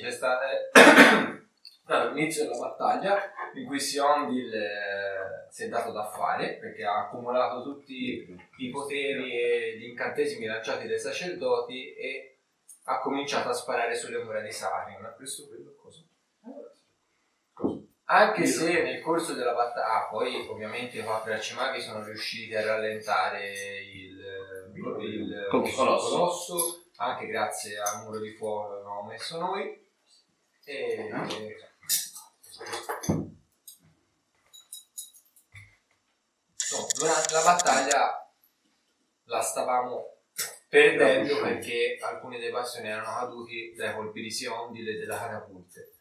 c'è stato l'inizio della battaglia in cui Siondil eh, si è dato da fare perché ha accumulato tutti i poteri e gli incantesimi lanciati dai sacerdoti e ha cominciato a sparare sulle mura di Sarin. Questo quello cosa? Anche se nel corso della battaglia, ah, poi ovviamente i quattro arcimaghi sono riusciti a rallentare il, il Colosso. colosso, anche grazie al muro di fuoco che avevamo messo noi. E, No, durante la battaglia la stavamo perdendo perché alcuni dei passioni erano caduti dai colpi di Siondile e della catapulte.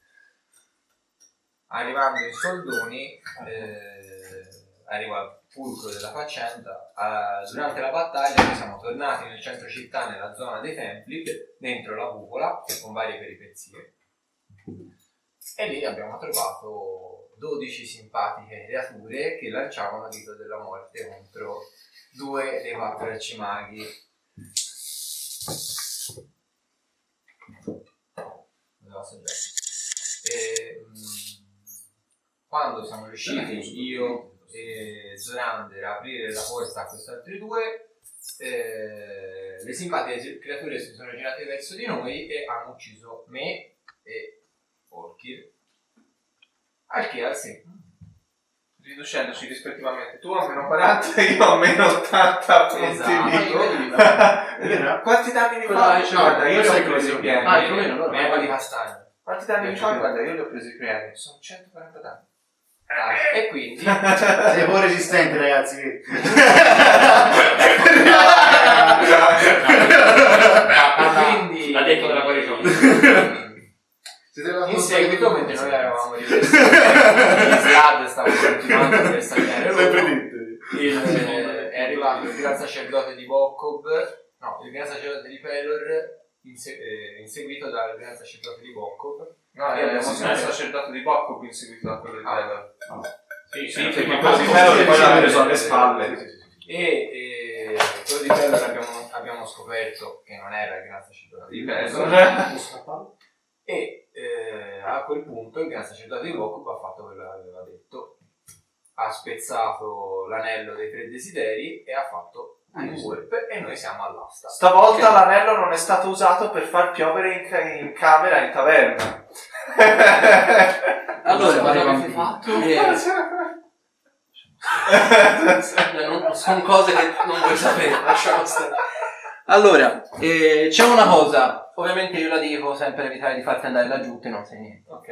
Arrivando in soldoni, eh, arriva il fulcro della faccenda. eh, durante la battaglia noi siamo tornati nel centro città, nella zona dei templi, dentro la cupola, con varie peripezie. E lì abbiamo trovato 12 simpatiche creature che lanciavano dito della morte contro due dei quattro arcimaghi. E, mm, quando siamo riusciti io e Zorander a aprire la porta a questi altri due, eh, le simpatiche creature si sono girate verso di noi e hanno ucciso me e Orkir. Al che al sì. Riducendoci rispettivamente. Tu a meno 40 io a meno 80 punti Esatto. vita. Quanti danni mi Quello fa? là, cioè, Guarda, io io li ho presi pieni. Ah, più o meno, allora. Di castagno. Quanti danni mi Io fa? ci Guarda, io li ho presi pieni. Sono 140 danni. Ah, e quindi Sei pure resistente, ragazzi. vedi? quindi L'ha detto della guarigione. In seguito mentre noi eravamo ripresi gli slad stavano continuando a bersagliare Sempre il, eh, è arrivato il gran sacerdote di Bokob no il gran sacerdote di Pelor inse- eh, inseguito dal gran sacerdote di Bokob No, E sempre- il sacerdote di Bocco qui inseguito da quello di Ah. Taylor. Sì, Sì, sì, perché quello di poi- Taylor poi l'ha preso alle spalle. sì, sì, sì. e eh, quello di Pelor abbiamo, abbiamo scoperto che non era il gran sacerdote di Pelor Pelor. e eh, a quel punto il gran sacerdote di Bokob ha fatto quello che aveva detto ha spezzato l'anello dei tre desideri e ha fatto un warp e noi siamo all'asta Stavolta Ok. l'anello non è stato usato per far piovere in, ca- in camera in taverna. Allora, cosa avete fatto? Eh, non- sono cose che non vuoi sapere, lasciamo stare. Allora, eh, c'è una cosa, ovviamente io la dico sempre evitare di farti andare laggiù e non sai niente. ok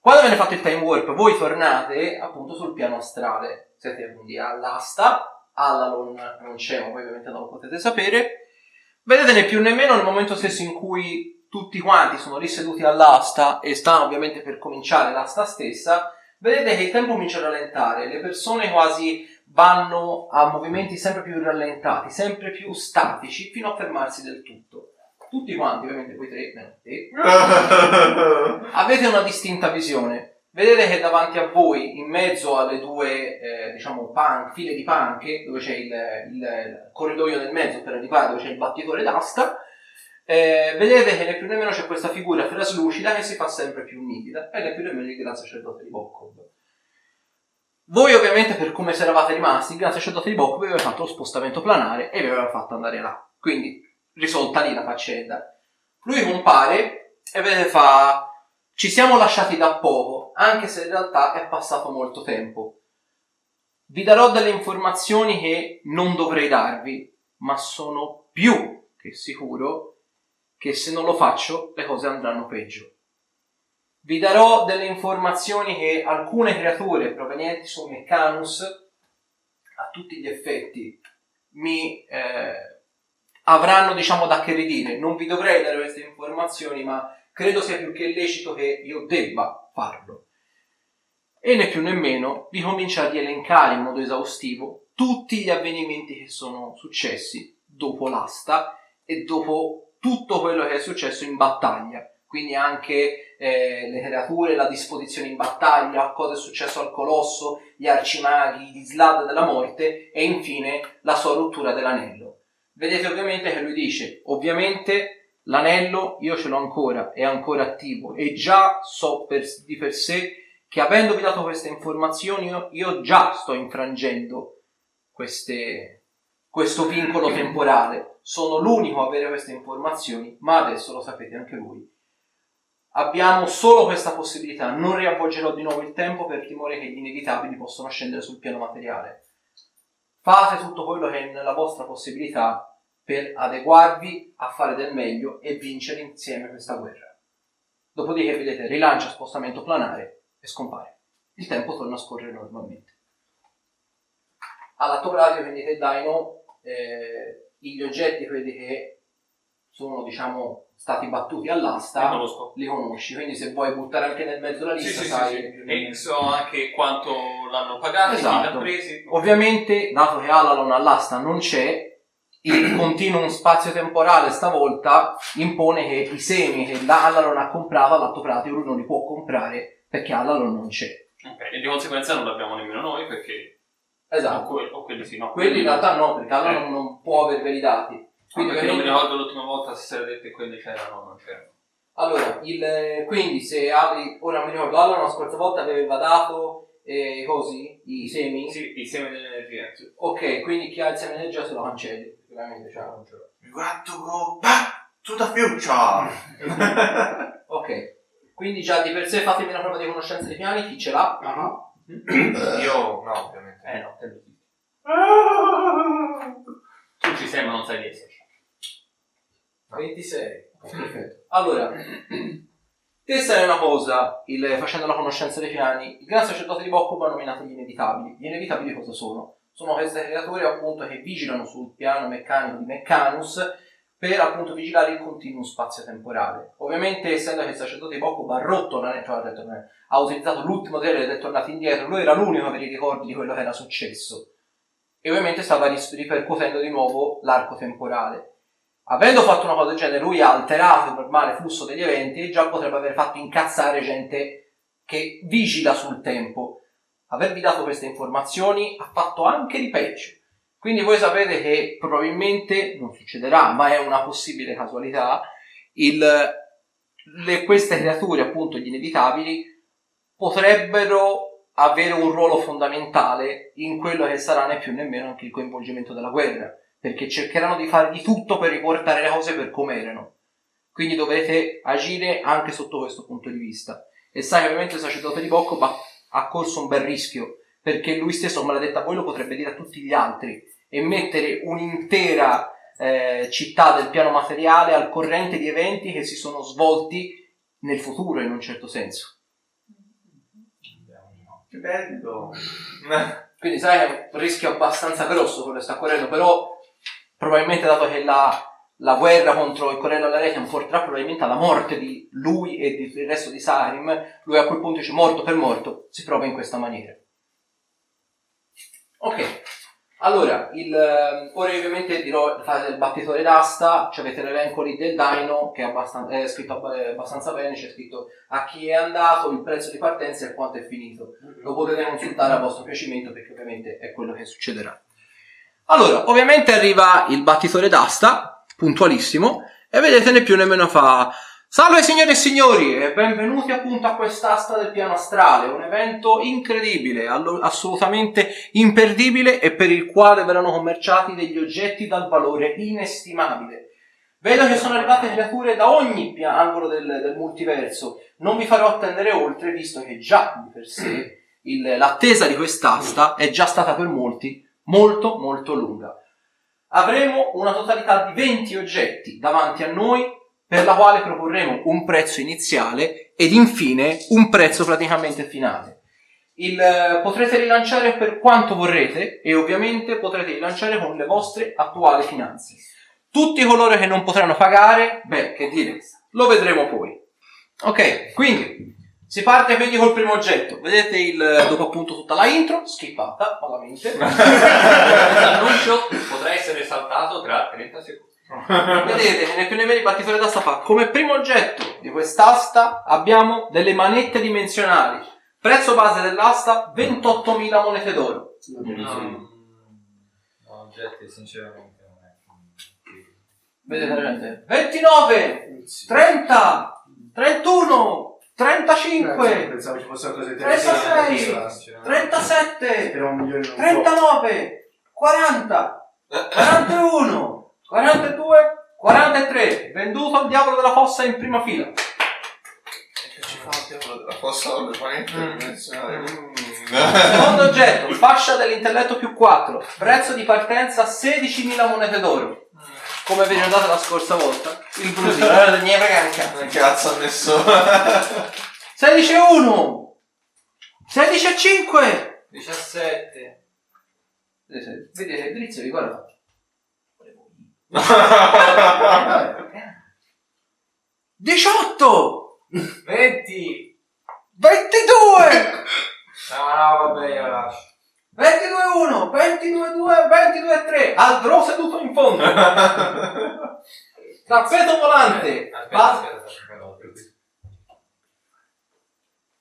Quando viene fatto il time warp, voi tornate appunto sul piano astrale. Siete quindi all'asta, Allalon non c'è, ma voi ovviamente non lo potete sapere. Vedete né più né meno nel momento stesso in cui tutti quanti sono lì seduti all'asta e stanno ovviamente per cominciare l'asta stessa, vedete che il tempo comincia a rallentare, le persone quasi vanno a movimenti sempre più rallentati, sempre più statici, fino a fermarsi del tutto. Tutti quanti, ovviamente voi tre, meno te, avete una distinta visione. Vedete che davanti a voi, in mezzo alle due, eh, diciamo, pan- file di panche, dove c'è il, il corridoio nel mezzo per arrivare dove c'è il battitore d'asta, eh, vedete che né più né meno c'è questa figura traslucida che si fa sempre più nitida, e né più né meno il gran sacerdote di Bokkov. Voi ovviamente per come se eravate rimasti, il gran sacerdote di Bokkov vi aveva fatto lo spostamento planare e vi aveva fatto andare là. Quindi risolta lì la faccenda. Lui compare e vedete fa ci siamo lasciati da poco, anche se in realtà è passato molto tempo. Vi darò delle informazioni che non dovrei darvi, ma sono più che sicuro che se non lo faccio le cose andranno peggio. Vi darò delle informazioni che alcune creature provenienti su Meccanus, a tutti gli effetti, mi eh, avranno diciamo da che ridire. Non vi dovrei dare queste informazioni, ma credo sia più che lecito che io debba farlo. E né più né meno vi comincia ad elencare in modo esaustivo tutti gli avvenimenti che sono successi dopo l'asta e dopo tutto quello che è successo in battaglia. Quindi anche eh, le creature, la disposizione in battaglia, cosa è successo al colosso, gli arcimaghi, gli slad della morte e infine la sua rottura dell'anello. Vedete ovviamente che lui dice, ovviamente L'anello io ce l'ho ancora, è ancora attivo e già so per- di per sé che avendovi dato queste informazioni io, io già sto infrangendo queste- questo vincolo temporale. Sono l'unico a avere queste informazioni, ma adesso lo sapete anche voi. Abbiamo solo questa possibilità, non riavvolgerò di nuovo il tempo per timore che gli inevitabili possano scendere sul piano materiale. Fate tutto quello che è nella vostra possibilità per adeguarvi a fare del meglio e vincere insieme questa guerra. Dopodiché vedete rilancia spostamento planare e scompare. Il tempo torna a scorrere normalmente. All'atto pratico, quindi te Dino, eh, gli oggetti quelli che sono diciamo stati battuti all'asta Li li conosci, quindi se vuoi buttare anche nel mezzo la lista sì, sai sì, o sì. E so anche quanto l'hanno pagato, Esatto. presi. Ovviamente, dato che Alalon all'asta non c'è, il continuum spazio-temporale stavolta impone che i semi che Alalon ha comprato all'atto pratico lui non li può comprare perché Alalon non c'è. Ok, E di conseguenza non l'abbiamo nemmeno noi perché... O, Esatto. que- o quelli sì, no. Quelli in realtà no, perché Alalon non può averveli dati. Quindi Quindi, perché non mi ricordo l'ultima volta se era detto che quelli c'erano o non c'erano. Allora, il- quindi se apri, ora mi ricordo, Alalon la scorsa volta aveva dato eh, così, i semi. Sì, il seme dell'energia. sì. Ok, quindi chi ha il seme energia se lo cancelli. Sicuramente cioè, non ce l'ho. To go to the future. Ok, quindi già di per sé fatemi una prova di conoscenza dei piani, chi ce l'ha? Io no, ovviamente. Eh no, te lo dico. Tu ci sei ma non sai di esserci. 26. Perfetto. Allora, te sai una cosa, il- facendo la conoscenza dei piani, il gran sacerdote di Bocco ha nominato gli inevitabili. Gli inevitabili cosa sono? Sono queste creature appunto che vigilano sul piano meccanico di Meccanus per appunto vigilare il continuo spazio-temporale. Ovviamente, essendo che il sacerdote di Bocco ha rotto, la- cioè, ha, detto, eh, ha utilizzato l'ultimo trailer ed è tornato indietro, lui era l'unico aveva i ricordi di quello che era successo. E ovviamente stava ripercuotendo di nuovo l'arco temporale. Avendo fatto una cosa del genere, lui ha alterato il normale flusso degli eventi e già potrebbe aver fatto incazzare gente che vigila sul tempo. Avervi dato queste informazioni ha fatto anche di peggio. Quindi voi sapete che probabilmente non succederà, ma è una possibile casualità. Il, le- queste creature, appunto, gli inevitabili, potrebbero avere un ruolo fondamentale in quello che sarà né più né meno anche il coinvolgimento della guerra perché cercheranno di fare di tutto per riportare le cose per come erano. Quindi dovete agire anche sotto questo punto di vista. E sai che ovviamente il sacerdote di Bocco ha- ha corso un bel rischio, perché lui stesso, come l'ha detto a voi, lo potrebbe dire a tutti gli altri e mettere un'intera eh, città del piano materiale al corrente di eventi che si sono svolti nel futuro in un certo senso. Che bello. Quindi sai che è un rischio abbastanza grosso quello che sta correndo, però probabilmente dato che la, la guerra contro il Corello Alarietian porterà probabilmente alla morte di lui e di- del resto di Sarim, lui a quel punto dice morto per morto, si prova in questa maniera. Ok, allora, il, ehm, ora ovviamente dirò la fase del battitore d'asta, cioè avete l'elenco lì del Dino che è, abbastan- è scritto abbastanza bene, c'è scritto a chi è andato, il prezzo di partenza e quanto è finito. Lo potete consultare a vostro piacimento perché ovviamente è quello che succederà. Allora, ovviamente arriva il battitore d'asta, puntualissimo, e vedete né più né meno fa Salve signore e signori e benvenuti appunto a quest'asta del piano astrale, un evento incredibile, assolutamente imperdibile e per il quale verranno commerciati degli oggetti dal valore inestimabile. Vedo che sono arrivate creature da ogni angolo del, del multiverso, non vi farò attendere oltre visto che già di per sé l'attesa di quest'asta è già stata per molti molto molto lunga. Avremo una totalità di 20 oggetti davanti a noi per la quale proporremo un prezzo iniziale ed infine un prezzo praticamente finale. Il, eh, potrete rilanciare per quanto vorrete e ovviamente potrete rilanciare con le vostre attuali finanze. Tutti coloro che non potranno pagare, beh, che dire, lo vedremo poi. Ok, quindi si parte quindi col primo oggetto. Vedete il, dopo appunto tutta la intro, skippata, malamente. L'annuncio potrà essere saltato tra 30 secondi. Vedete, nel più né meno il battitore d'asta fa come primo oggetto di quest'asta abbiamo delle manette dimensionali. Prezzo base dell'asta 28.000 monete d'oro. No, oggetti sinceramente non è. Vedete gente? 29, 30, 31, 35, Pensavo ci fossero cose 36, interessanti. 37, Era un milione e un po'. 39, 40, 41, 42, 43. Venduto al diavolo della fossa in prima fila. La fossa permanente Mm. dimensionale. Secondo oggetto, fascia dell'intelletto più 4. Prezzo di partenza 16.000 monete d'oro. Come vi ricordate la scorsa volta? Il brusino. Allora, ne frega un cazzo. Che cazzo ha messo? 16 e 1. 16 e 5. 17. Vedete, vedete, drizzo di guarda. 18. 20. 22. No, no, vabbè, io la lascio. 22 1. 22 2. 22 3. Al draw seduto in fondo. Tappeto volante. Aspetta, Va- aspetta, aspetta.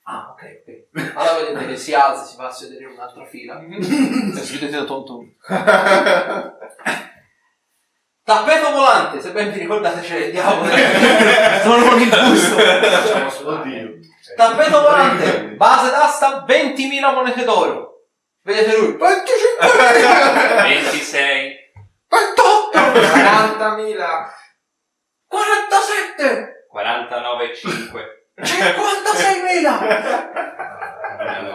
Ah, ok, ok. Allora vedete che si alza e si va a sedere in un'altra fila. vedete da tonto. Tappeto volante, se ben vi ricordate c'è il diavolo. Sono con il busto. Oddio. Tappeto volante, base d'asta 20.000 monete d'oro. Vedete lui? 25.000, 26. 28, 40.000. 47, 49,5. 56.000.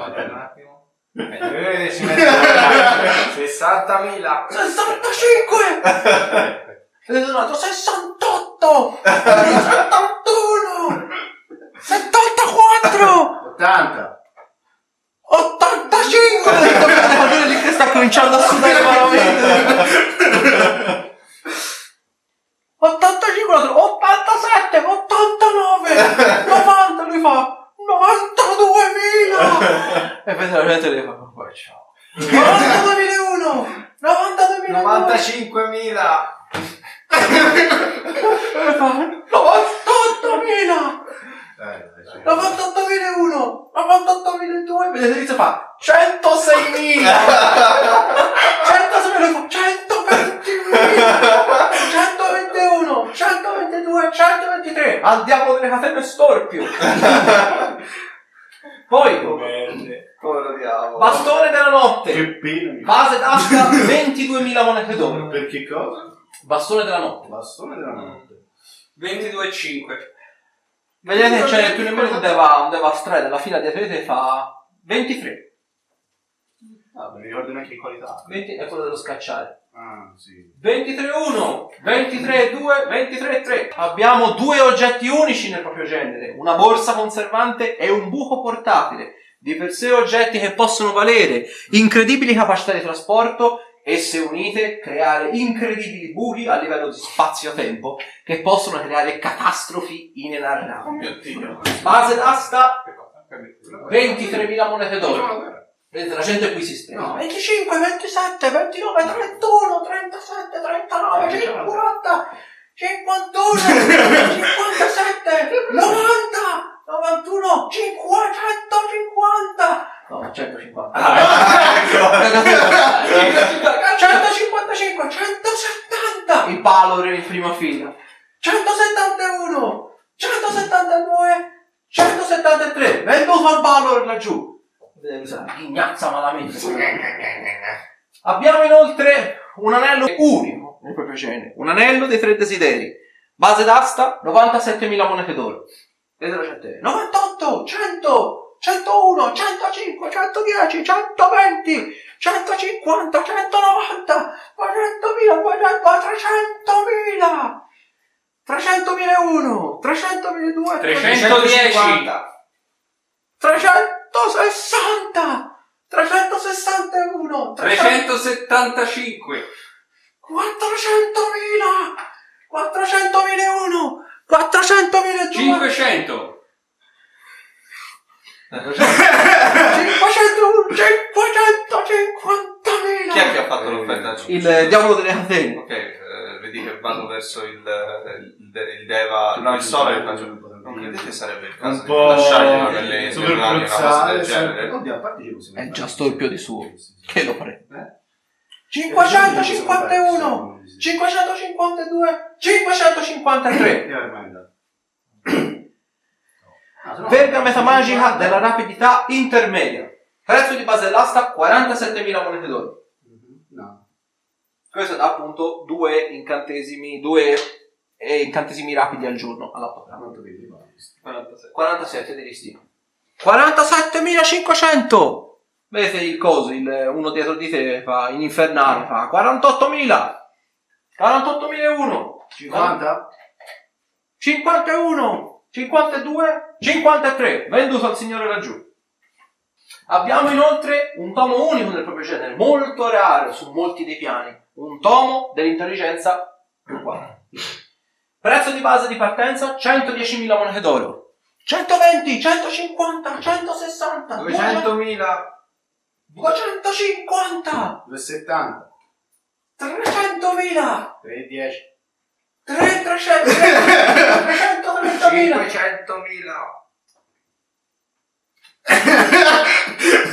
Un attimo. Vedete, ci metto 60.000. 65! Vedete un altro 68! 71! 74! 80. 85! Vedete vedete lì che sta cominciando a sudare malamente. 85, 87, 89, 90, lui fa 92.000! E vedete la gente lì fa, "Oh, ciao. 92.001, 92.002, 95.000. e fa 98.000! Eh, dai, sì. 98.001, 98.002, vedete lì si fa 106.000! 106.000, lui fa 120.000! 121, 122, 123, al diavolo delle catene storpio! Poi, Povero diavolo. bastone della notte, Che pena base d'asta 22.000 monete d'oro. Per che cosa? Bastone della notte. Bastone della notte. 22,5. Vedete che c'è più o meno un deva, un deva strada, la fila di atlete fa 23. Ah, non mi ricordo neanche in qualità. 20 è quello dello scacciare. Ah, sì. 23-1, 23-2, 23-3. Abbiamo due oggetti unici nel proprio genere, una borsa conservante e un buco portatile. Di per sé oggetti che possono valere incredibili capacità di trasporto e se unite creare incredibili buchi a livello di spazio-tempo che possono creare catastrofi inenarrabili. Mio Dio. Base d'asta 23.000 monete d'oro. Vedete, la gente qui si stella. 25, 27, 29, 31, 37, 39, 50, 51, 57, 90, 91, 550. No, 150. 155, 170. Il Valor in prima fila. 171, 172, 173. Venduto al Valor laggiù. Ghignazza malamente. Abbiamo inoltre un anello unico nel proprio genere. Un anello dei tre desideri. Base d'asta 97.000 monete d'oro. Vedete la gente? 98, 100, 101, 105, 110, 120, 150, 190, 400.000, 300.000. 300.001, 300.002, 310. 360, 361, 375. 400.000! 400.001! 400.002! 500. 501! 550.000! Chi è che ha fatto l'offerta? Il diavolo delle catene. Ok, eh, vedi che vado verso il, il, de- il Deva, no, il Sole e faccio. Non credete sarebbe il caso Un di po' super mani, una cosa del bruzzale, genere? Oddio, a parte che possiamo È già storpio di suo. Che lo farei? 551, 552, 553. Io ormai andato. Ah, se no- Verga metamagica della rapidità intermedia. Prezzo di base dell'asta 47.000 monete d'oro. No. Questo dà appunto due incantesimi, due eh, incantesimi rapidi al giorno. Quanto vedi? va? 47 di listino. 47.500! Vedete il coso, il, uno dietro di te fa in infernale, fa 48.000! 48.001! 50? 51, 52, 53, venduto al signore laggiù. Abbiamo inoltre un tomo unico del proprio genere, molto raro su molti dei piani, un tomo dell'intelligenza più 4. Prezzo di base di partenza 110.000 monete d'oro. 120, 150, 160, 200.000 250, 270? 300.000, 310? 3, 300, 330.000. 500.000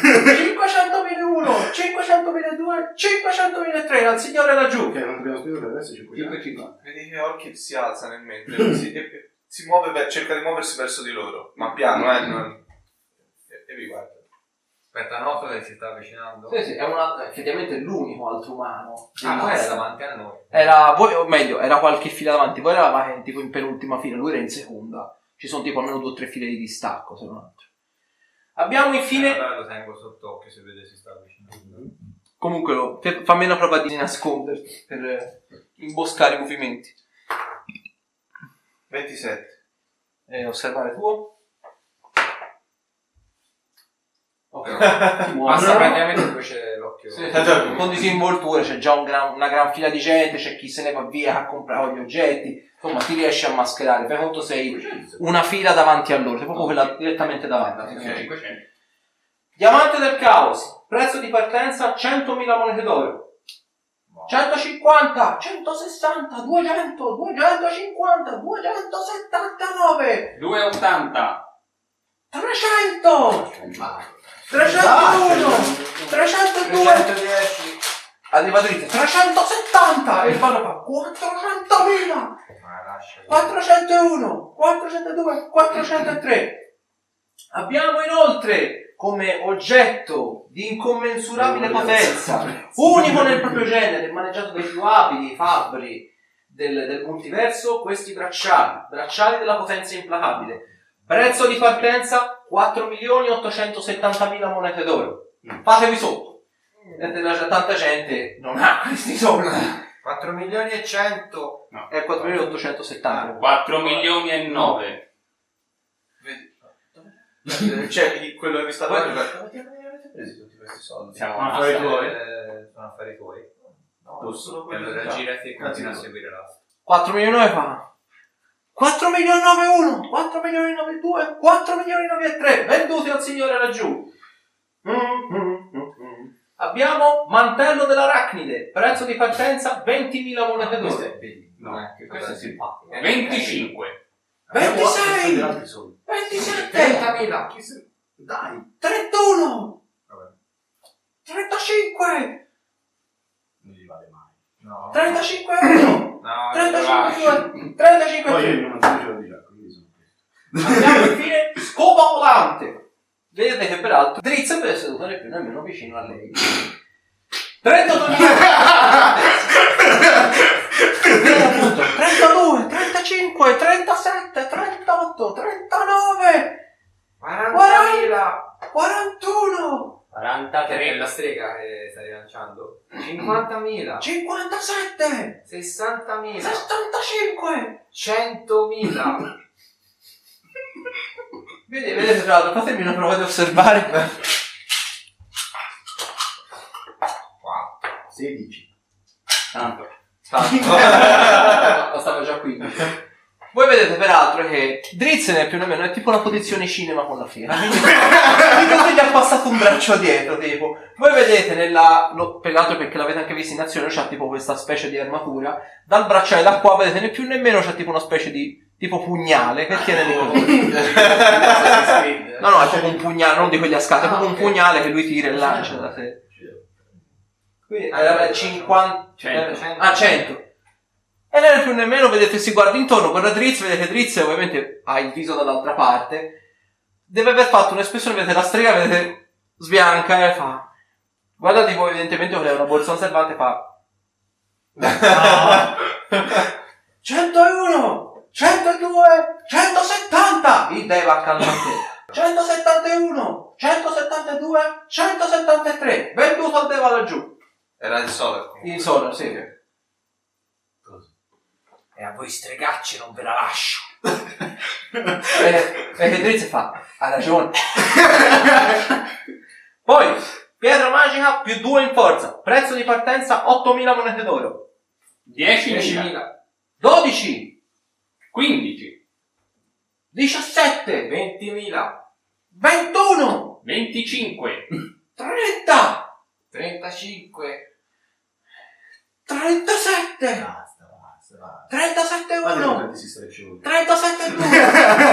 500.001, 500.002, 500.003 al signore laggiù. Ok, non abbiamo spiegato per adesso 500. 550. Vedi che Orchid si alza nel mentre, si, e- si muove, ver- cerca di muoversi verso di loro, ma piano, eh, non- e, e vi guarda. Aspetta noto che si sta avvicinando Sì, sì, è una, effettivamente l'unico altro umano. ah qua è davanti a noi Era, voi, o meglio, era qualche fila davanti, voi eravate tipo in penultima fila, lui era in seconda. Ci sono tipo almeno due o tre file di distacco, se non altro. Abbiamo infine, allora lo tengo sott'occhio se vede si sta avvicinando comunque, lo, fammi una prova di nasconderti per eh, imboscare i movimenti. 27. Eh, osservare tuo. Ok, ti muovi. basta praticamente dove c'è l'occhio Sì, con disinvoltura c'è già un gran- una gran fila di gente, c'è chi se ne va via a comprare gli oggetti, insomma ti riesci a mascherare, fai conto sei una fila davanti a loro, sei proprio quella direttamente davanti. Ok, 500. Diamante del caos, prezzo di partenza 100.000 monete d'oro. 150, 160, 200, 250, 279, 280. 300, 301, 302, 110 Arrivato lì, 370 e il fa 400.000, ma lascia 401, 402, 403. Abbiamo inoltre come oggetto di incommensurabile potenza, unico nel proprio genere, maneggiato dai più abili fabbri del, del multiverso, questi bracciali, bracciali della potenza implacabile. Prezzo di partenza 4.870.000 monete d'oro. Fatevi sotto. Vedete, la- Tanta gente non ha questi soldi. 4 milioni e 100 È 4.870. 4 milioni e 9. Vedi? Cioè, quello che vi sta dando... dove avete preso tutti questi soldi? Siamo a sta- tuoi? Eh, sono affari tuoi No, e quello allora che- girati e continua a seguire l'asta 4 milioni 9 fa 4 milioni 9 1 4 milioni 9 2 4 milioni 9 3 venduti al signore laggiù. Mm, mm, mm, abbiamo mantello dell'arachnide prezzo di partenza 20.000 monete questo d'oro è bellissimo No, eh, che questo è si simpatico. fa 25. 26 Gli altri soldi. 27 30.000 Chi se- Dai! 31 Vabbè. 35 Non gli vale mai. no. 35 euro. No 35 2 35 Poi 3 io non ce l'ho di già, quindi sono questo. Abbiamo infine scopa volante. Vedete che peraltro Drizzt è seduto né più nemmeno vicino a lei. 38 Vedete appunto 32, 35, 37, 38, 39, 40.000 41, 43. è la strega che sta rilanciando 50.000 57, 60.000 75. 100.000 Vedete, vedete tra l'altro, fatemi una prova di osservare. 16. Tanto. Lo stavo già qui. Voi vedete peraltro che Drizzt è più o meno è tipo una posizione cinema con la fiera. Quindi quindi così gli ha passato un braccio dietro, tipo. Voi vedete nella. Lo, peraltro perché l'avete anche visto in azione, c'ha tipo questa specie di armatura. Dal bracciale da qua vedete né più né meno c'ha tipo una specie di. Tipo pugnale che tiene nei colori. No, no, è proprio un pugnale, non di quelli a scatola, è proprio un pugnale che lui tira e lancia da sé. Quindi era 50... 100. eh, Ah, 100. E né più nemmeno, vedete, si guarda intorno, guarda Drizz, vedete Drizz ovviamente ha il viso dall'altra parte. Deve aver fatto un'espressione, vedete la strega, vedete, sbianca e fa... Guarda tipo evidentemente voleva una borsa osservante fa... 101, 102, 170! Il Deva accanto a te. 171, 172, 173. Venduto al Deva laggiù. Era il Solar. Il sono, sì. E a voi stregacci non ve la lascio. e, e Drizzt fa, ha ragione. Poi, pietra magica più 2 in forza. Prezzo di partenza 8.000 monete d'oro. 10.000. 12, 15. 17, 20.000, 21, 25. 30, 35, 37, Basta, basta, basta. 37 Guarda 1, quanti si streccioni. 37 2,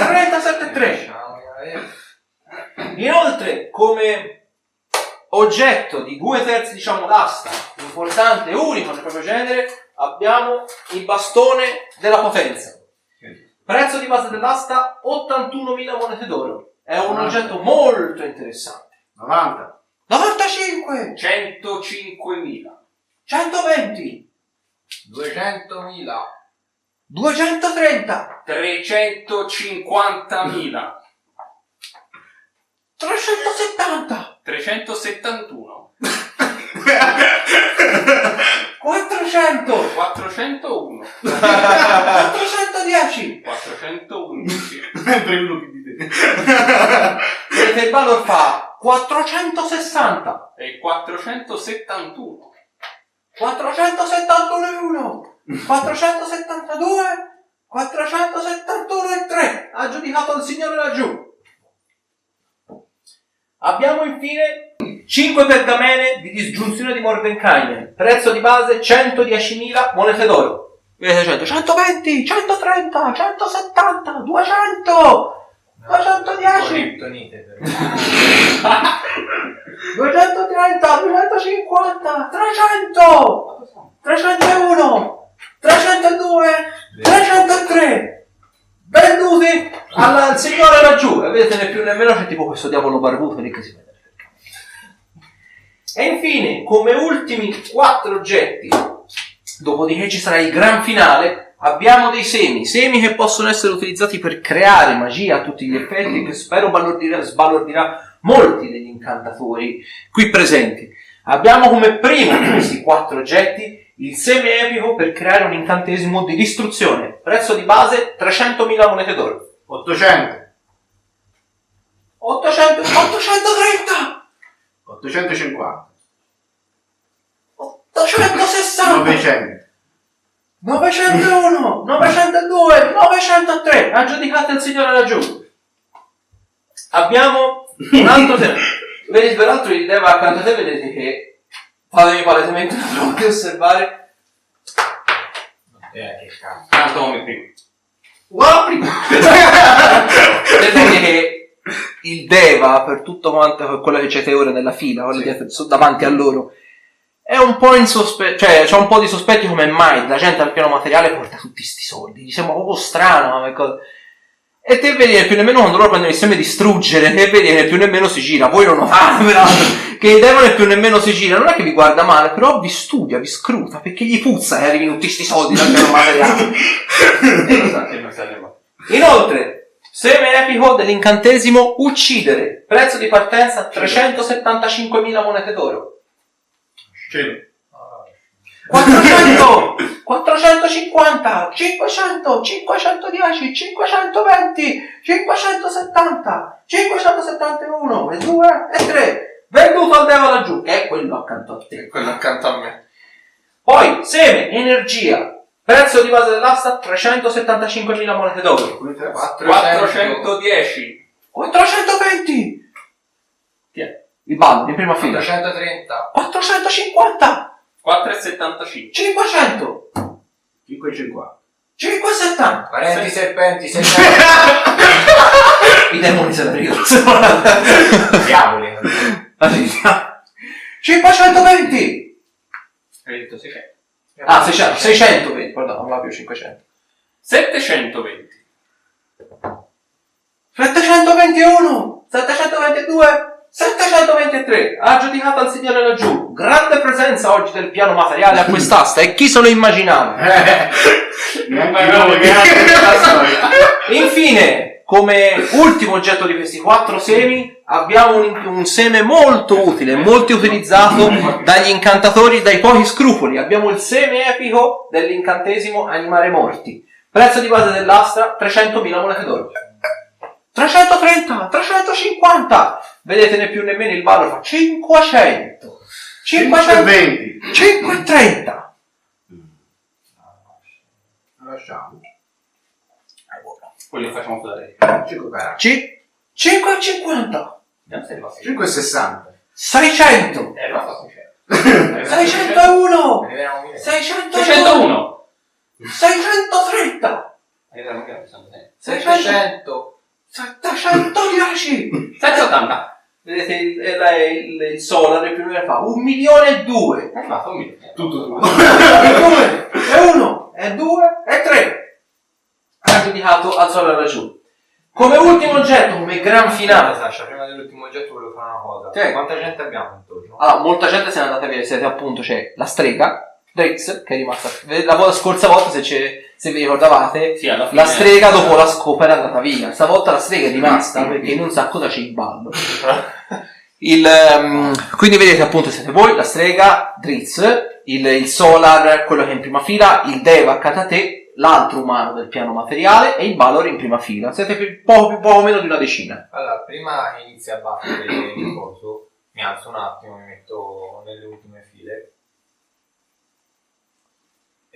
37 3. Ciao, eh. Inoltre, come oggetto di due terzi, diciamo, d'asta, importante e unico nel proprio genere, abbiamo il bastone della potenza. Prezzo di base dell'asta 81.000 monete d'oro. È un Ah. oggetto molto interessante. 90. 95, 105.000. 120, 200.000, 230, 350.000. 370, 371. 400, 401. 410. 411. Sempre uno più di te. Vedete il valor fa 460. E 471. 471 e 1, 472, 471 e 3, aggiudicato al signore laggiù. Abbiamo infine 5 pergamene di disgiunzione di Mordenkainen, prezzo di base 110.000 monete d'oro. 100, 120, 130, 170, 200, 210, Kryptonite per 230, 250, 300, 301, 302, 303. Venduti al, al signore laggiù. E vedete né più né meno c'è tipo questo diavolo barbuto lì che si vede. E infine, come ultimi quattro oggetti, dopodiché ci sarà il gran finale, abbiamo dei semi. Semi che possono essere utilizzati per creare magia a tutti gli effetti, che spero balordirà, sbalordirà molti degli incantatori qui presenti. Abbiamo come primo di questi quattro oggetti il seme epico per creare un incantesimo di distruzione. Prezzo di base 300.000 monete d'oro. 800. 800, 830, 850. 860, 900. 901, 902, 903. Aggiudicate il signore laggiù. Abbiamo un altro tema. Vedete, peraltro il Deva accanto a te vedete che fatemi palesemente una prova di osservare. Eh, che cazzo. Tanto come prima. Vedete che il Deva, per tutto quanto per quello che c'è ora nella fila, quello dietro- davanti a loro, è un po' insospetto, cioè c'è un po' di sospetti come mai la gente al piano materiale porta tutti sti soldi, gli sembra proprio strano, ma cosa- E te vedi che più nemmeno quando loro prendono il seme distruggere, e vedi che più nemmeno si gira, voi non notate peraltro, che il demone più nemmeno si gira, non è che vi guarda male, però vi studia, vi scruta, perché gli puzza che arrivino tutti sti soldi dal piano materiale. E? E saremo. Inoltre, seme epico dell'incantesimo uccidere. Prezzo di partenza 375.000 monete d'oro. 400, 450, 500, 510, 520, 570, 571, e 2 e 3. Venduto al Deva laggiù, che è quello accanto a te. Quello accanto a me. Poi, seme, energia. Prezzo di base dell'asta 375.000 monete d'oro. 410. 420! Chi Il bando, in prima fila. 430, 450! 4,75. 500! 550. 570! parenti serpenti, serpenti, I demoni se la ridono. diavoli. 520! Hai detto 600. Ah, 600, 620, pardon, non va più 500. 720. 721, 722, 723. Ha giudicato al signore laggiù. Grande presenza oggi del piano materiale a quest'asta. E chi se lo immaginava? Eh. Infine, come ultimo oggetto di questi quattro semi, abbiamo un, un seme molto utile, molto utilizzato dagli incantatori, dai pochi scrupoli. Abbiamo il seme epico dell'incantesimo Animare Morti. Prezzo di base dell'asta 300.000 monete d'oro. 330, 350. Vedete né più né meno il ballo fa 500. 520. 530. Lasciamo. È. Poi lo facciamo fare. 5 caracci. 550. 560. 600. Eh, no, 601. 601. 630. 600. 710. 780. Vedete il, il, il, il solar più o meno fa 1 milione e 2. Eh, ma fammi vedere. Tutto tu. E 2, e 1, e 2, e 3. Ha giudicato al solar laggiù. Come ultimo oggetto, come gran Finale. Sasha, prima dell'ultimo oggetto volevo fare una cosa. Sì. Quanta gente abbiamo intorno? Allora, molta gente se n'è andata via, siete appunto, c'è la strega, Drix, che è rimasta... La vo- scorsa volta, se, c'è- se vi ricordavate, Sì, la strega dopo la scopa era andata via. Stavolta la strega è rimasta perché in un sacco da c'è il ballo. Il, ehm, quindi vedete appunto siete voi, la strega, Drizz, il, il Solar, quello che è in prima fila, il Deva accanto a te, l'altro umano del piano materiale e il Valor in prima fila. Siete più- poco, più, poco meno di una decina. Allora, prima che inizi a battere il coso, mi alzo un attimo, mi metto nelle ultime file.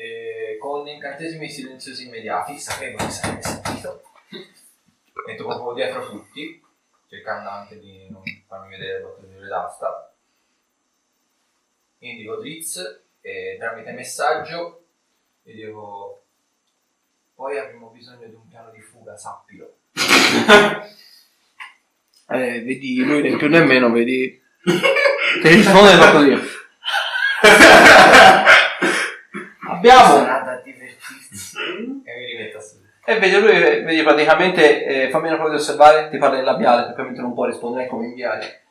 E con incantesimi silenziosi immediati, sapevo che sarebbe sentito. Metto proprio dietro tutti, cercando anche di non farmi vedere il bottone d'asta. Indico Drizz e tramite messaggio gli dico poi avremo bisogno di un piano di fuga, sappilo. Eh, vedi, lui né più né meno, vedi... Ti risponde fa così. Abbiamo... Sarà da divertirsi. e mi rimetto a sedere. E vedi, lui vedi praticamente, eh, fammi una prova di osservare, ti parla in labiale, perché ovviamente non può rispondere come inviare.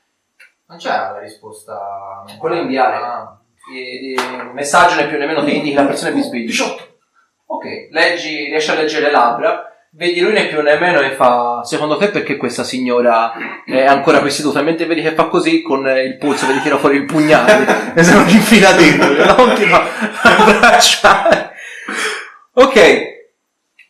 Non c'è la risposta. Quello è inviare. Ah, E, e, un messaggio né più né meno ti indica la persona vi svegli. 18. Ok, leggi, riesci a leggere le labbra, vedi lui né più né meno e fa, secondo te perché questa signora è ancora qui seduta? Mentre vedi che fa così con il polso, vedi tira fuori il pugnale e se lo infila dentro, non ti fa abbracciare. Ok,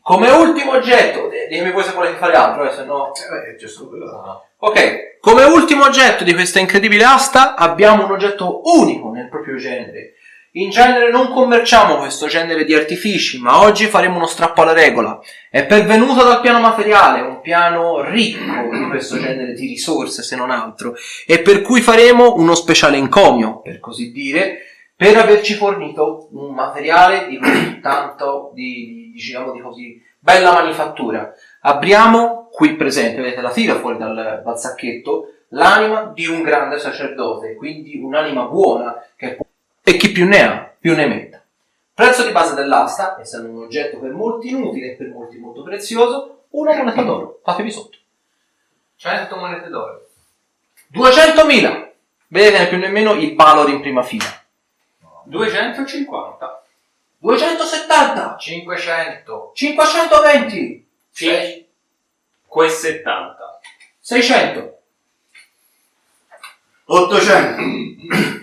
come ultimo oggetto, ditemi voi se volete fare altro, eh, se no... Eh, c'è solo quello. Ok, come ultimo oggetto di questa incredibile asta abbiamo un oggetto unico nel proprio genere. In genere non commerciamo questo genere di artifici, ma oggi faremo uno strappo alla regola. È pervenuto dal piano materiale, un piano ricco di questo genere di risorse, se non altro, e per cui faremo uno speciale encomio, per così dire, per averci fornito un materiale di così tanto, di, di- diciamo di così bella manifattura. Apriamo qui presente, vedete la tira fuori dal, dal sacchetto, l'anima di un grande sacerdote, quindi un'anima buona che può- e chi più ne ha, più ne metta. Prezzo di base dell'asta, essendo un oggetto per molti inutile e per molti molto prezioso, una moneta d'oro. Fatevi sotto. 100 monete d'oro. 200.000! Vedete più nemmeno il valore in prima fila. 250. 270! 500. 520! 570. 600! 800.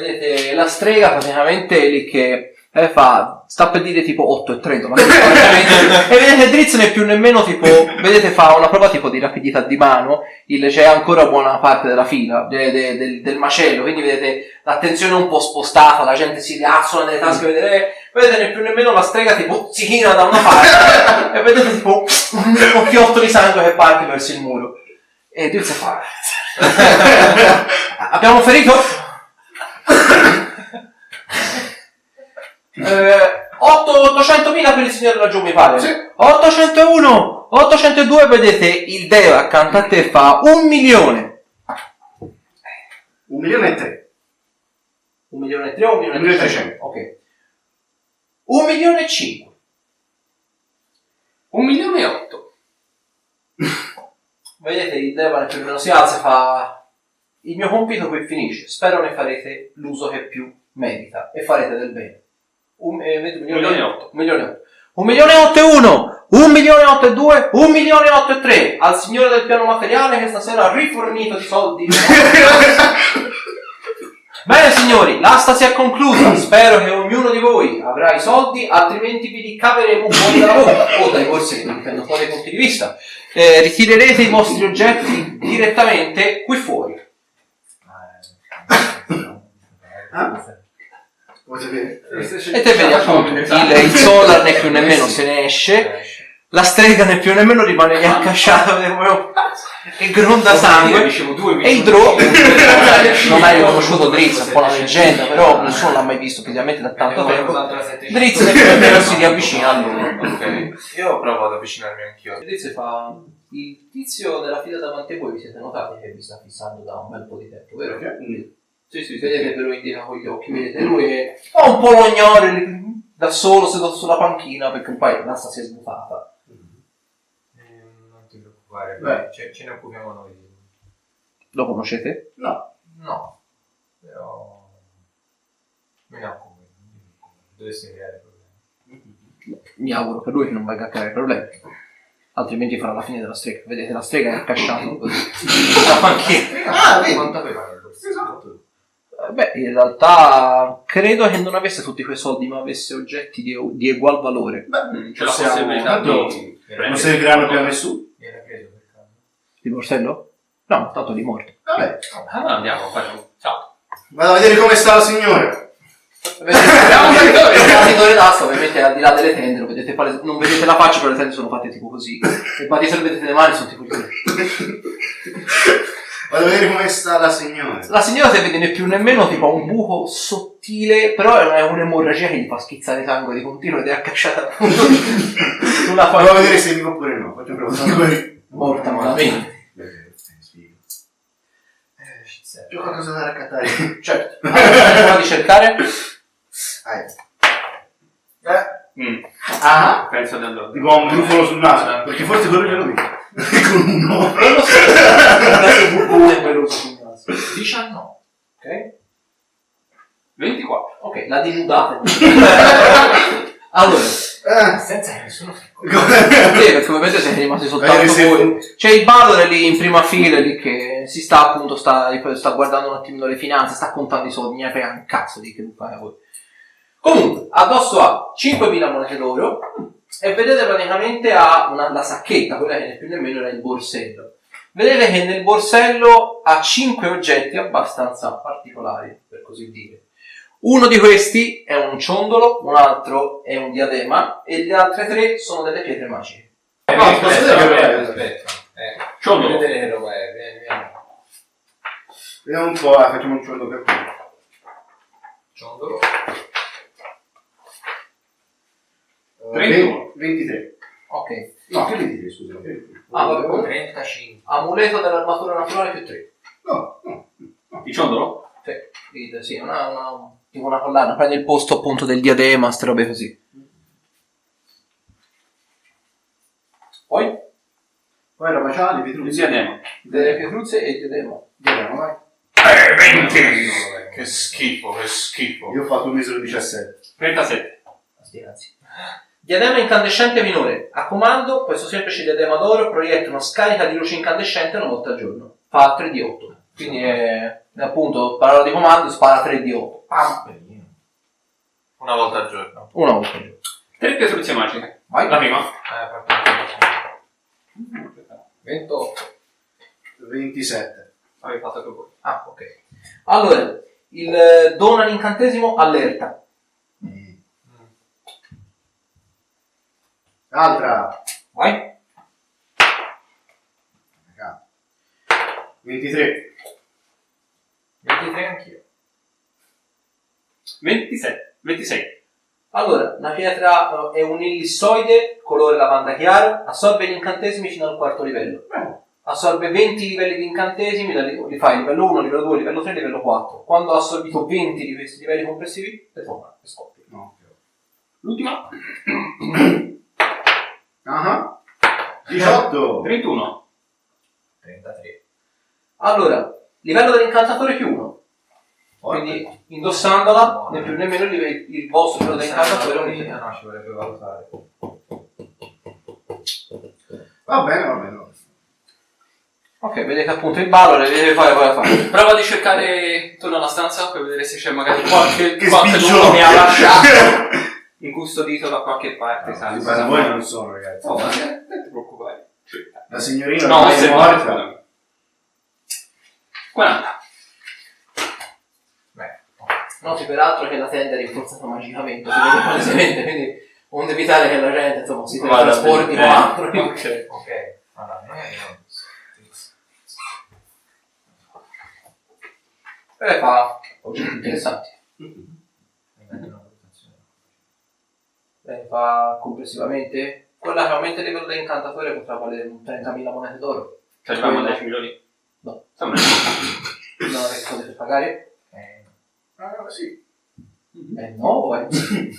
Vedete la strega praticamente lì che eh, fa, sta per dire tipo 8 e 30, ma e vedete Drizz né più nemmeno tipo, vedete fa una prova tipo di rapidità di mano, il- c'è ancora buona parte della fila, de- de- del, del macello, quindi vedete l'attenzione un po' spostata, la gente si riazzola nelle tasche, vedete, eh, vedete né più nemmeno la strega tipo si china da una parte e vedete tipo un fiotto di sangue che parte verso il muro. E Drizz fa, abbiamo ferito? Eh, 800.000 per il signore laggiù mi pare Sì. 801 802 vedete il Deo accanto a te fa un milione Un milione e tre. Un milione e tre o un milione e trecento? Ok. Un milione e cinque. Un milione e otto. Vedete, il Devan più o meno si alza e fa... Il mio compito qui finisce. Spero ne farete l'uso che più merita e farete del bene. Un, eh, un milione e otto. Un milione e otto. Un milione e otto e uno. Un milione e otto e due. Un milione e otto e tre. Al signore del piano materiale che stasera ha rifornito di soldi. Bene signori, l'asta si è conclusa. Spero che ognuno di voi avrà i soldi, altrimenti vi ricaveremo fuori dalla bocca o dai borsetti, dipende un po' dai punti di vista. Eh, ritirerete i vostri oggetti direttamente qui fuori. Vuoi sapere? E te vedi appunto il, il solar né più nemmeno se ne esce, la strega né più nemmeno rimane lì accasciata proprio- e gronda sangue. E il Dro non hai riconosciuto Drizz, un po' una leggenda, però nessuno l'ha mai visto fisicamente da tanto tempo. Drizz né più nemmeno si riavvicina a loro. Ok. Io provo ad avvicinarmi anch'io. Drizz fa il tizio della fila davanti a voi vi siete notati che vi sta fissando da un bel po' di tempo, vero? Sì, sì, vedete ve lo indica con gli occhi, vedete lui è un po' lognore lì, da solo seduto sulla panchina perché un paio l'asta si è sbuffata. Eh, non ti preoccupare, Beh. ce, ce ne occupiamo noi. Lo conoscete? No. No, però me ne occupo. non ti preoccupare, Dovessi creare problemi. Mi auguro per lui che non venga a creare problemi. Altrimenti farà la fine della strega. Vedete, la strega è accasciata. La panchina. Ah, vedi? Quanto aveva? Esatto. Eh, Beh, in realtà credo che non avesse tutti quei soldi, ma avesse oggetti di, di ugual valore. Beh, C'è la possiamo- possibilità tanto di Non serviranno più a nessuno. Viene preso per caso. Il borsello? No, tanto di morto. Vabbè, Ah, andiamo a fare un... Ciao. vado a vedere come sta la signora. Vedete, il partitore d'asta ovviamente è al di là delle tende, lo vedete non vedete la faccia, però le tende sono fatte tipo così. E se vedete le mani sono tipo così. Vado a vedere come sta la signora. La signora se vede né più nemmeno tipo un buco sottile, però è un'emorragia che gli fa schizzare sangue di continuo ed è accasciata appunto sulla Vado a vedere se vivo oppure no. Faccio un provo. Morta malamente. C'ho qualcosa da raccattare. Certo. Allora, di cercare. Ah, eh. Mm, Ah, penso di andare. tipo un brufolo sul naso. Perché forse quello glielo dico. Con uno. Non lo so. Adesso burbone peloso sul naso. 19. Ok? 24. Ok, la denudate. allora, Ah. Senza nessuno perché ovviamente siete rimasti soltanto voi. C'è il Balor lì in prima fila lì che si sta appunto, sta, sta guardando un attimino le finanze, sta contando i soldi, ne frega un cazzo di che fai a voi. Comunque, addosso ha 5.000 monete d'oro e vedete praticamente ha una, la sacchetta, quella che né più nemmeno era il borsello. Vedete che nel borsello ha 5 oggetti abbastanza particolari, per così dire. Uno di questi è un ciondolo, un altro è un diadema e le altre tre sono delle pietre magiche. Eh, No, aspetta, aspetta, aspetta, aspetta. Eh, Ciondolo. vedere che roba è. Vieni, vieni. Vediamo un po', eh, facciamo un ciondolo per qui. Ciondolo. Eh, 31. 23. Ok. No, che 23, scusa. Ah, vabbè, 35. Amuleto dell'armatura naturale più 3. No, no. Il ciondolo? Sì, sì, una, una, tipo una collana, prendi il posto appunto del diadema, ste robe così. Poi, Poi la baciale, Il Petruzzi. diadema. delle pietruzze e il diadema. Diadema, vai. Che schifo, che schifo. Io ho fatto un misero 17. 37. Sti cazzi. Diadema incandescente minore. A comando, questo semplice diadema d'oro proietta una scarica di luce incandescente una volta al giorno. Fa 3 di 8. Quindi è, è appunto, parola di comando, spara 3 di 8. Pam. Una volta al giorno. Una volta al giorno. Tre pietruzze magiche. Vai. La prima. Eh, fatto 28. 27. Avevi fatto che voi. Ah, ok. Allora, il eh, dona l'incantesimo allerta. Altra. Vai. 23. 23 anch'io. 27. 26. Allora, la pietra eh, è un ellissoide, colore lavanda chiaro, assorbe gli incantesimi fino al quarto livello. assorbe 20 livelli di incantesimi, li, fai livello 1, livello 2, livello 3, livello 4. Quando ha assorbito 20 di questi livelli complessivi, le torna e scoppia. No. L'ultima? Ah. 18. 31. 33. Allora, livello dell'incantatore più 1. Quindi indossandola, né più né meno il, il vostro livello dell'incantatore è un. No, ci vorrebbe valutare. Va bene, va bene. Ok, vedete appunto il ballo, le deve fare a fare. Prova di cercare intorno alla stanza per vedere se c'è magari qualche, Che qualche che ha lasciato incustodito da qualche parte. sai, Di si base sa voi non sono, ragazzi. Oh, ma non ti preoccupare. La signorina No, è se morta. 40. Beh, Noti peraltro che la tenda è rinforzata magicamente, quindi onde evitare che la gente insomma, si trasporti bene. quattro. Ok. ok. Allora, non è io. E fa oggetti interessanti. E fa complessivamente. Quella che aumenta il livello dell'incantatore potrà valere un 30.000 monete d'oro. Ci arriviamo a 10 milioni? No. Non avete soldi per pagare? Eh, Ah, sì. Eh no, eh.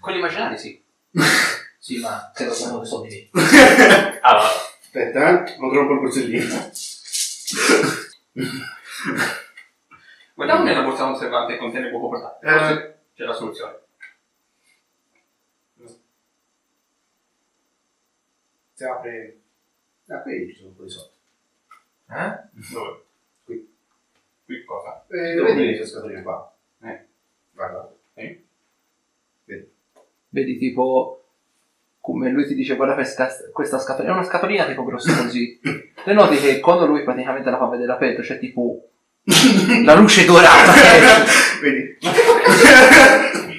Quelli immaginari sì. Sì, ma credo che non soldi lì. Allora, Aspetta, eh. Non rompo il borsellino. guardiamo nella borsa conservante che contiene poco portatile. Eh. C'è la soluzione. Si apre... Ah, qui ci sono un po' di soldi. eh? Dove? Qui. Qui cosa? Eh, Dove? vedi questa scatolina qua? Eh. Guarda. Vedi tipo come lui ti dice guarda questa, questa scatolina, è una scatolina tipo grossa così. E noti che quando lui praticamente la fa vedere aperto c'è tipo la luce dorata. Vedi?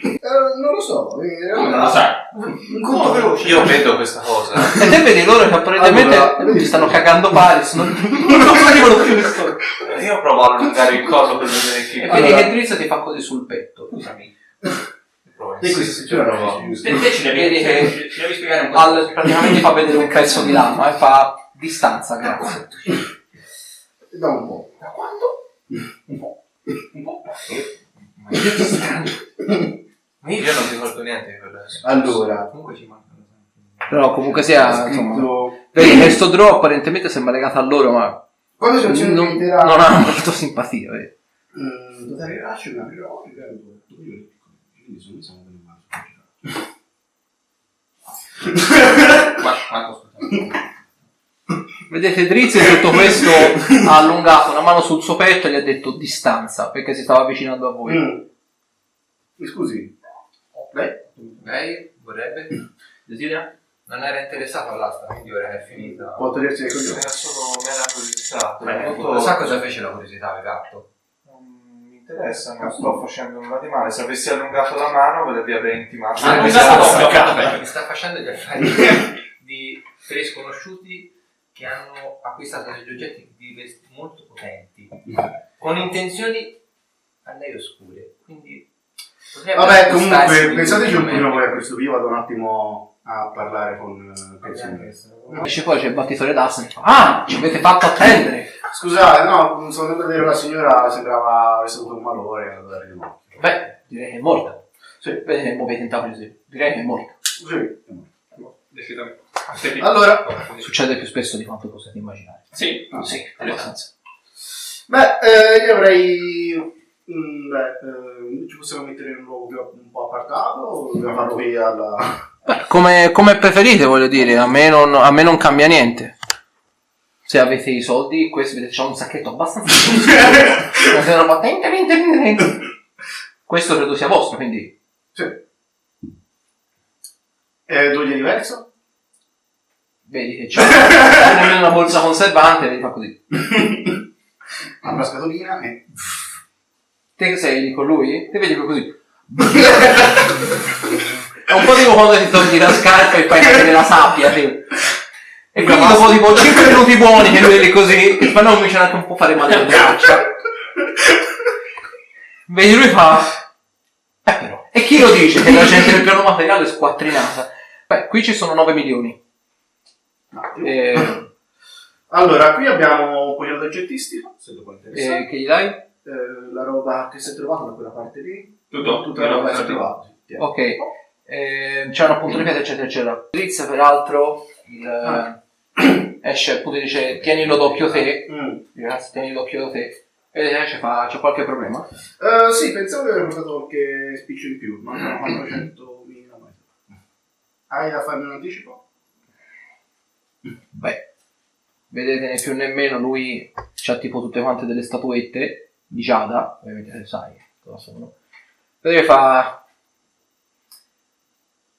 Eh, non lo so. in realtà- Non lo sai. Un conto veloce. Io vedo questa cosa. E te vedi loro che apparentemente Allora, ti stanno cagando pari, sono... Io provo a allungare il collo per vedere E chi. vedi Allora- che Drizzo ti fa così sul petto. Scusami. E questo si trova giusto. Te, te ci devi, Vedi che- ci devi spiegare un po'. Al- praticamente fa vedere un pezzo di lama e fa distanza, grazie. Da un po'. Da quando? Un po'. Un po'. Oggetti strani. Io non ricordo niente di quello. Allora. Comunque ci mancano Però comunque sia, insomma, Scritto... vedi che sto draw apparentemente sembra legato a loro, ma Quando si accende non, diventerà... non ha molto simpatia. vedi. Mm, Totale una due ore piccoli. Quindi sono siamo Quanto? Vedete Drizzy tutto questo ha allungato una mano sul suo petto e gli ha detto distanza perché si stava avvicinando a voi. Mm. Mi Scusi. Lei? Lei vorrebbe? Desidera? Non era interessato all'asta, quindi ora è finita. Può togliersi dai coglioni. Era solo mera curiosità. Beh, Molto- Lo sa cosa fece la curiosità al gatto? Non mi interessa, non sto facendo nulla di male. Se avessi allungato la mano, ve vi avrei intimato. Ah, mi no, no. Mi sta facendo gli affari di tre sconosciuti che hanno acquistato degli oggetti molto potenti con intenzioni a lei oscure. Quindi Vabbè, comunque, pensateci un pochino eh. voi a questo io vado un attimo a parlare con eh, Persino. questo. Invece poi c'è il battitore d'asta e fa Ah, ci avete fatto attendere! Scusate, no, sono andato a vedere la signora, sembrava avesse avuto un malore, è andato a dare un occhio. Beh, direi che è morta. Sì. Vedete che muovete in tavoli così. Direi che è morta. Sì, è morto. Decisamente. Sì. Allora, Succede più spesso di quanto possiate immaginare. Sì. ah, Sì, abbastanza. Beh, eh, io avrei. Mm, beh, eh, ci possiamo mettere in un luogo più, un po' appartato o dobbiamo farlo qui alla. Beh, come, come preferite, voglio dire, a me, non, a me non cambia niente. Se avete i soldi, questo vedete c'è un sacchetto abbastanza Una roba, tin, tin, tin. Questo credo sia vostro, quindi Sì. Eh, due di diverso? vedi che c'è nemmeno una borsa conservante, vedi fa così. La scatolina e. Te che sei lì con lui? Te vedi così. È un po' tipo quando ti togli la scarpa e fai cadere la sabbia, sì. E quindi dopo tipo 5 minuti buoni che lui è lì così, poi non comincia anche un po' fare male le braccia. Vedi lui fa... Eh però. E chi lo dice che la gente del piano materiale è squattrinata? Beh, qui ci sono 9 milioni. Eh, Allora, qui abbiamo un pochino d'oggettistica, se lo può interessare. E che gli dai? Eh, la roba che si è trovata da quella parte lì. Tutto? Tutta la roba che si è trovata. Ok. Eh, c'erano appunto le pietre eccetera eccetera. Drizia peraltro il, Ah. esce appunto e dice tienilo d'occhio te. Mm. Ragazzi tienilo d'occhio te. E esce fa c'è qualche problema? Eh, sì, pensavo di aver portato qualche spiccio in più, mancano 400.000 ma- Hai da farmi un anticipo? Beh, vedete né più né meno lui c'ha tipo tutte quante delle statuette di Giada, ovviamente sai cosa sono. Vedete fa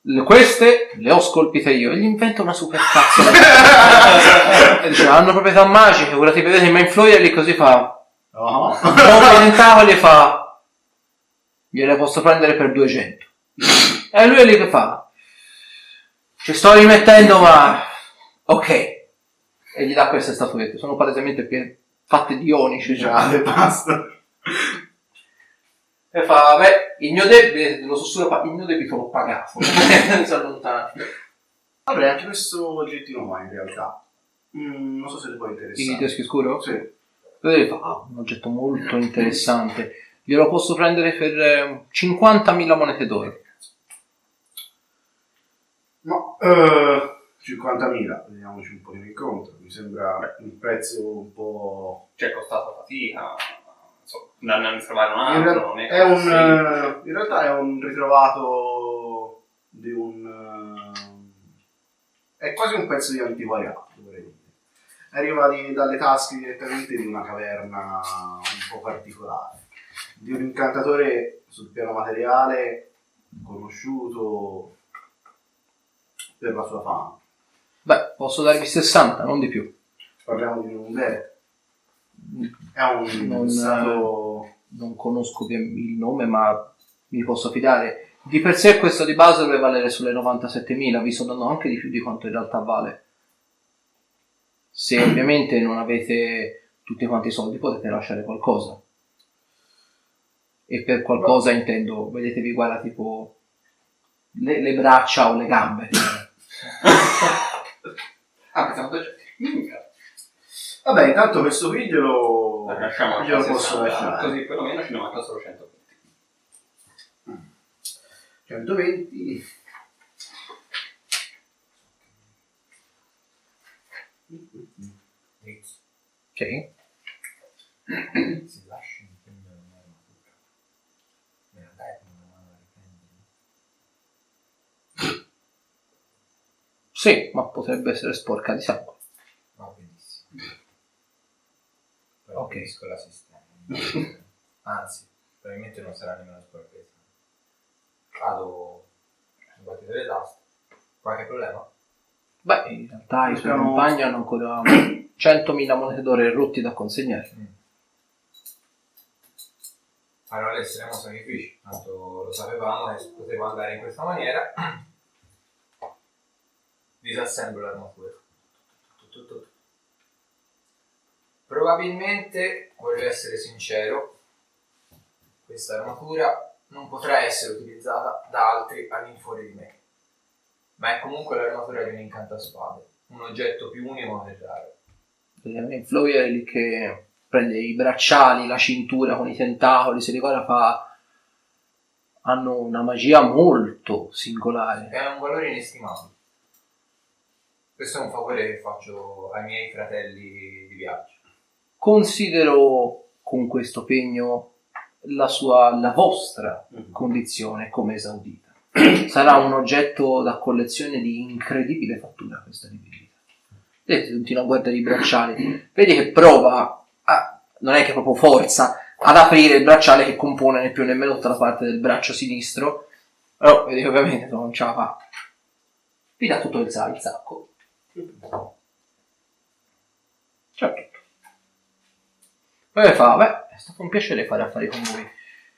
"Le- queste le ho scolpite io e gli invento una super cazzo e dice hanno proprietà magiche ora ti vedete in Mindfloyer lì così fa. No. rompe i tentacoli e fa. Gliele posso prendere per 200 e lui è lì che fa. Ci sto rimettendo ma ok. E gli dà queste statuette sono palesemente pie- fatte di onici cioè. Già, basta. e fa beh il mio debito lo sussurro fa il mio debito l'ho pagato si allontana Avrei anche questo oggettino qua in realtà. Mm, non so se ti può il interessare. teschi scuro? Sì. Vedete, fa "Ah, un oggetto molto interessante glielo posso prendere per eh, 50.000 monete d'oro No, eh, 50.000, vediamoci un po' in conto. Mi sembra un prezzo un po'... Ci è costato fatica. Insomma, andare a trovare un In, altro. real- non è è un, eh, in realtà è un ritrovato di un... eh, è quasi un pezzo di antiquariato, dovrei dire. Arriva di- dalle tasche direttamente di una caverna un po' particolare. Di un incantatore sul piano materiale conosciuto per la sua fama. Beh posso darvi 60 non di più. Parliamo di un Umberto. È un Non, stato... non conosco il nome ma mi posso fidare. Di per sé questo di base dovrebbe valere sulle 97.000 vi sto dando anche di più di quanto in realtà vale. Se ovviamente non avete tutti quanti i soldi potete lasciare qualcosa. E per qualcosa intendo vedetevi guarda tipo le, le braccia o le gambe Ah, pensavo che Minchia. Vabbè, intanto questo qui glielo, Lasciamo glielo a posso 60, lasciare. Così perlomeno ci ne manca solo 120. 120. ok Si lascia in fondo un'armatura. Me la dai con una mano a riprendere? Sì ma potrebbe essere sporca di sangue Va benissimo. Però Ok. capisco la sistema. Anzi, probabilmente non sarà nemmeno sporchezza. Vado a battere le taste. Qualche problema? Beh, in realtà i suoi compagni hanno ancora 100.000 monete d'oro rotti da consegnare. Allora estremo sacrificio, tanto lo sapevamo che potevo andare in questa maniera. Disassemblo l'armatura. Tu, tu, tu, tu. Probabilmente, voglio essere sincero, questa armatura non potrà essere utilizzata da altri all'infuori di me. Ma è comunque l'armatura di un incantaspade, un oggetto più unico e raro. Il Floyer è lì che prende i bracciali, la cintura con i tentacoli, se li guarda fa... hanno una magia molto singolare. È un valore inestimabile. Questo è un favore che faccio ai miei fratelli di viaggio. Considero con questo pegno la sua, la vostra Mhm. condizione come esaudita. Sarà un oggetto da collezione di incredibile fattura questa divinità. Vedete, continua a guardare i bracciali. Vedi che prova, a- non è che proprio forza, ad aprire il bracciale che compone né più nemmeno tutta la parte del braccio sinistro. Però vedi che ovviamente non ce la fa. Vi dà tutto il sacco. C'è tutto. Poi fa, beh, è stato un piacere fare affari con voi.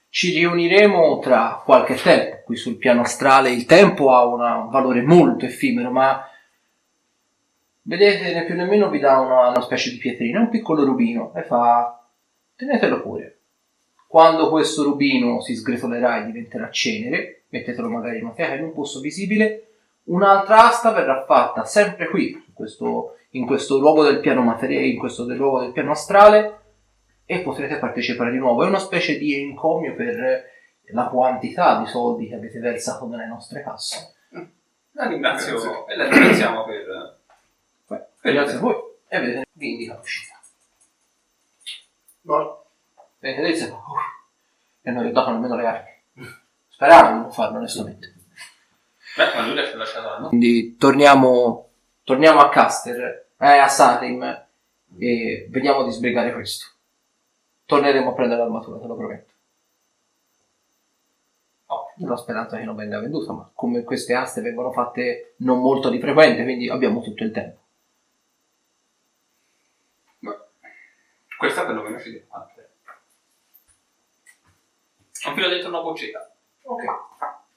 Ci riuniremo tra qualche tempo. Qui sul piano astrale il tempo ha una- un valore molto effimero, ma vedete, né più nemmeno vi dà una, una specie di pietrina, un piccolo rubino, e fa, tenetelo pure. Quando questo rubino si sgretolerà e diventerà cenere, mettetelo magari in una fiaca in un posto visibile, un'altra asta verrà fatta sempre qui, questo in questo luogo del piano materiale, in questo del luogo del piano astrale e potrete partecipare di nuovo. È una specie di encomio per la quantità di soldi che avete versato nelle nostre casse. La ringrazio Grazie. e la ringraziamo per... Beh, grazie a voi. E vedete, vi indica l'uscita. No. Vedete, e non gli ho dato nemmeno le armi. Speravo di non farlo, onestamente. Beh, ma lui l'ha lasciato la Quindi torniamo, torniamo a Caster, eh, a Sarim, e vediamo di sbrigare questo. Torneremo a prendere l'armatura, te lo prometto. Oh. Nella speranza che non venga venduta, ma come queste aste vengono fatte non molto di frequente, quindi abbiamo tutto il tempo. Questa perlomeno ci deve fare. Un filo dentro una boccetta. Ok.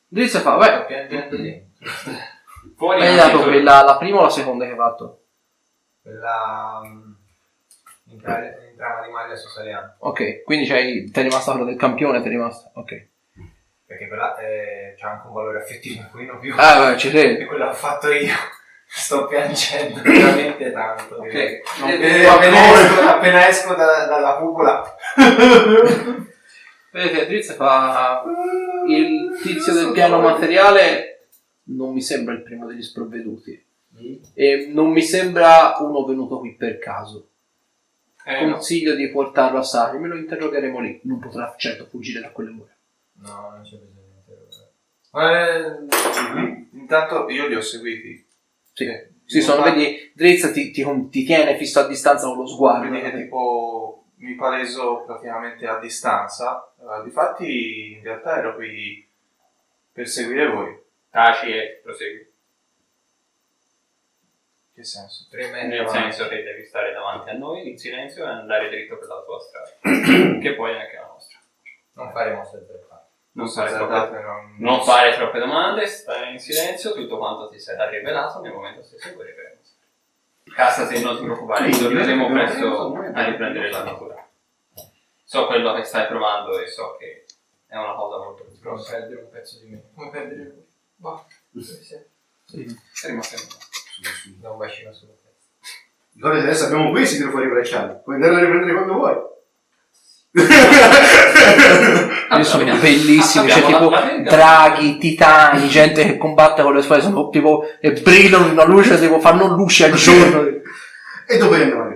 Drizia fa, beh, Piangendo dentro. Fuori hai dato quella, la prima o la seconda che hai fatto? Quella... mm, In tra- in trama di maglia su Saliano. Ok, quindi c'hai, ti è rimasta quello del campione, ti è rimasta, ok. Perché quella eh, c'ha anche un valore affettivo un pochino più. Ah, beh, ci sei. E quello l'ho fatto io. Sto piangendo veramente tanto. Ok. Eh, vedo appena, esco, appena esco da- dalla cupola. Vedete, Drizia fa il tizio del piano materiale non mi sembra il primo degli sprovveduti e non mi sembra uno venuto qui per caso. Eh, no. Consiglio di portarlo a Sari, me lo interrogheremo lì. Non potrà certo fuggire da quelle mura. No, non c'è bisogno di interrogare. Mhm. Intanto io li ho seguiti. Sì, sì sono, vedi, Drizia ti, ti, ti tiene fisso a distanza con lo sguardo. Quindi che tipo mi paleso praticamente a distanza. Eh, difatti in realtà ero qui per seguire voi. Taci e prosegui. Che senso? Tre metri Nel senso che devi stare davanti a noi in silenzio e andare dritto per la tua strada. che poi è anche la nostra. Non faremo sempre fare. Non fare, Azzardate, troppe, non, non fare troppe domande, stare in silenzio, tutto quanto ti sarà rivelato nel momento stesso in cui Cassa non ti preoccupare, Quindi, torneremo presto a riprendere la natura. So quello che stai provando e so che è una cosa molto Come grossa. perdere un pezzo di me. Come perdere lui. Boh. Sì. È rimasto in mano. Da un bacino sulla testa. Ricordate, adesso abbiamo qui si tira fuori i bracciali. Puoi andare a riprendere quando vuoi. Io sono bellissimi, c'è abbiamo tipo draghi, titani, gente che combatte con le spade, sono tipo e brillano una luce, tipo fanno luci al giorno. E dove andiamo?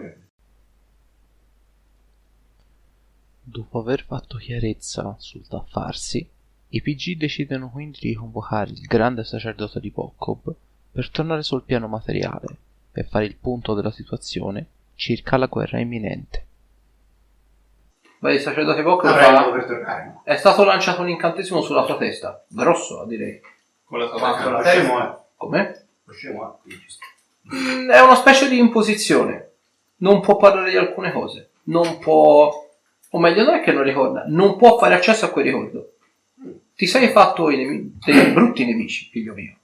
Dopo aver fatto chiarezza sul da farsi, i PG decidono quindi di convocare il grande sacerdote di Pokkov per tornare sul piano materiale e fare il punto della situazione circa la guerra imminente. Beh, il sacerdote modo fa... per tornare. È stato lanciato un incantesimo sulla tua testa. Grosso, direi. Con la tua Ma con la scemo è. Come? Lo scemo è. sta. Mm, È una specie di imposizione. Non può parlare di alcune cose. Non può... O meglio, non è che non ricorda. Non può fare accesso a quel ricordo. Ti sei fatto i nemi- dei brutti nemici, figlio mio.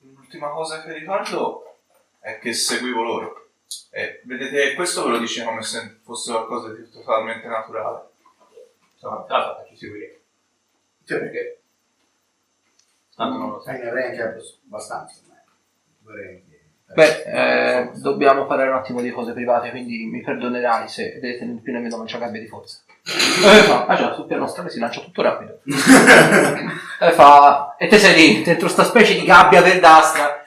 L'ultima cosa che ricordo è che seguivo loro. E vedete, questo ve lo dice come se fosse qualcosa di totalmente naturale. Insomma, allora, ci seguiremo. Cioè, perché Tanto non lo so. sai, ne avrei anche abbastanza. Beh, eh, dobbiamo parlare un attimo di cose private, quindi mi perdonerai se vedete più nemmeno non c'è gabbia di forza. Eh, fa, ah già, sul piano strada si lancia tutto rapido. E fa, e te sei lì, dentro sta specie di gabbia verdastra.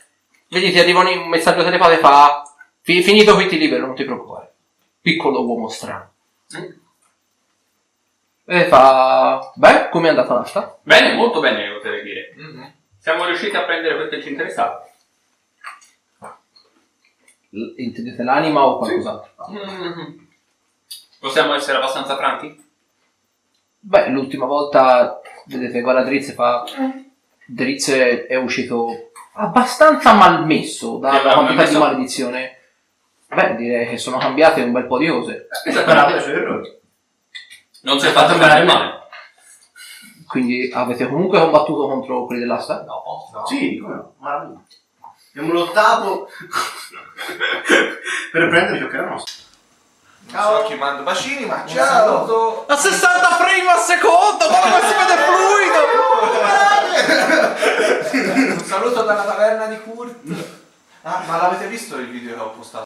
Vedi, ti arriva un messaggio telepatico e fa, "Fi- finito qui ti libero, non ti preoccupare. Piccolo uomo strano. E fa, beh, come è andata l'asta? Bene, molto bene, te dire. Mhm. Siamo riusciti a prendere quel che ci interessava. L- Intendete l'anima o qualcos'altro? Mhm. Possiamo essere abbastanza franchi? Beh, l'ultima volta, vedete, guarda Drizze fa... Drizze è uscito abbastanza malmesso dalla quantità di maledizione. Beh, direi che sono cambiate un bel po' di cose. Sperate sui errori. Non si è fatto bene male. Quindi avete comunque combattuto contro quelli dell'asta? No, no. Sì, come no? Maraviglia. Abbiamo lottato per prendere ciò che era nostro. Non sto chiamando bacini, ma ciao! saluto. A 60 frame al secondo, guarda come si vede fluido! Un saluto dalla taverna di Kurt. Ah, ma l'avete visto il video che ho postato?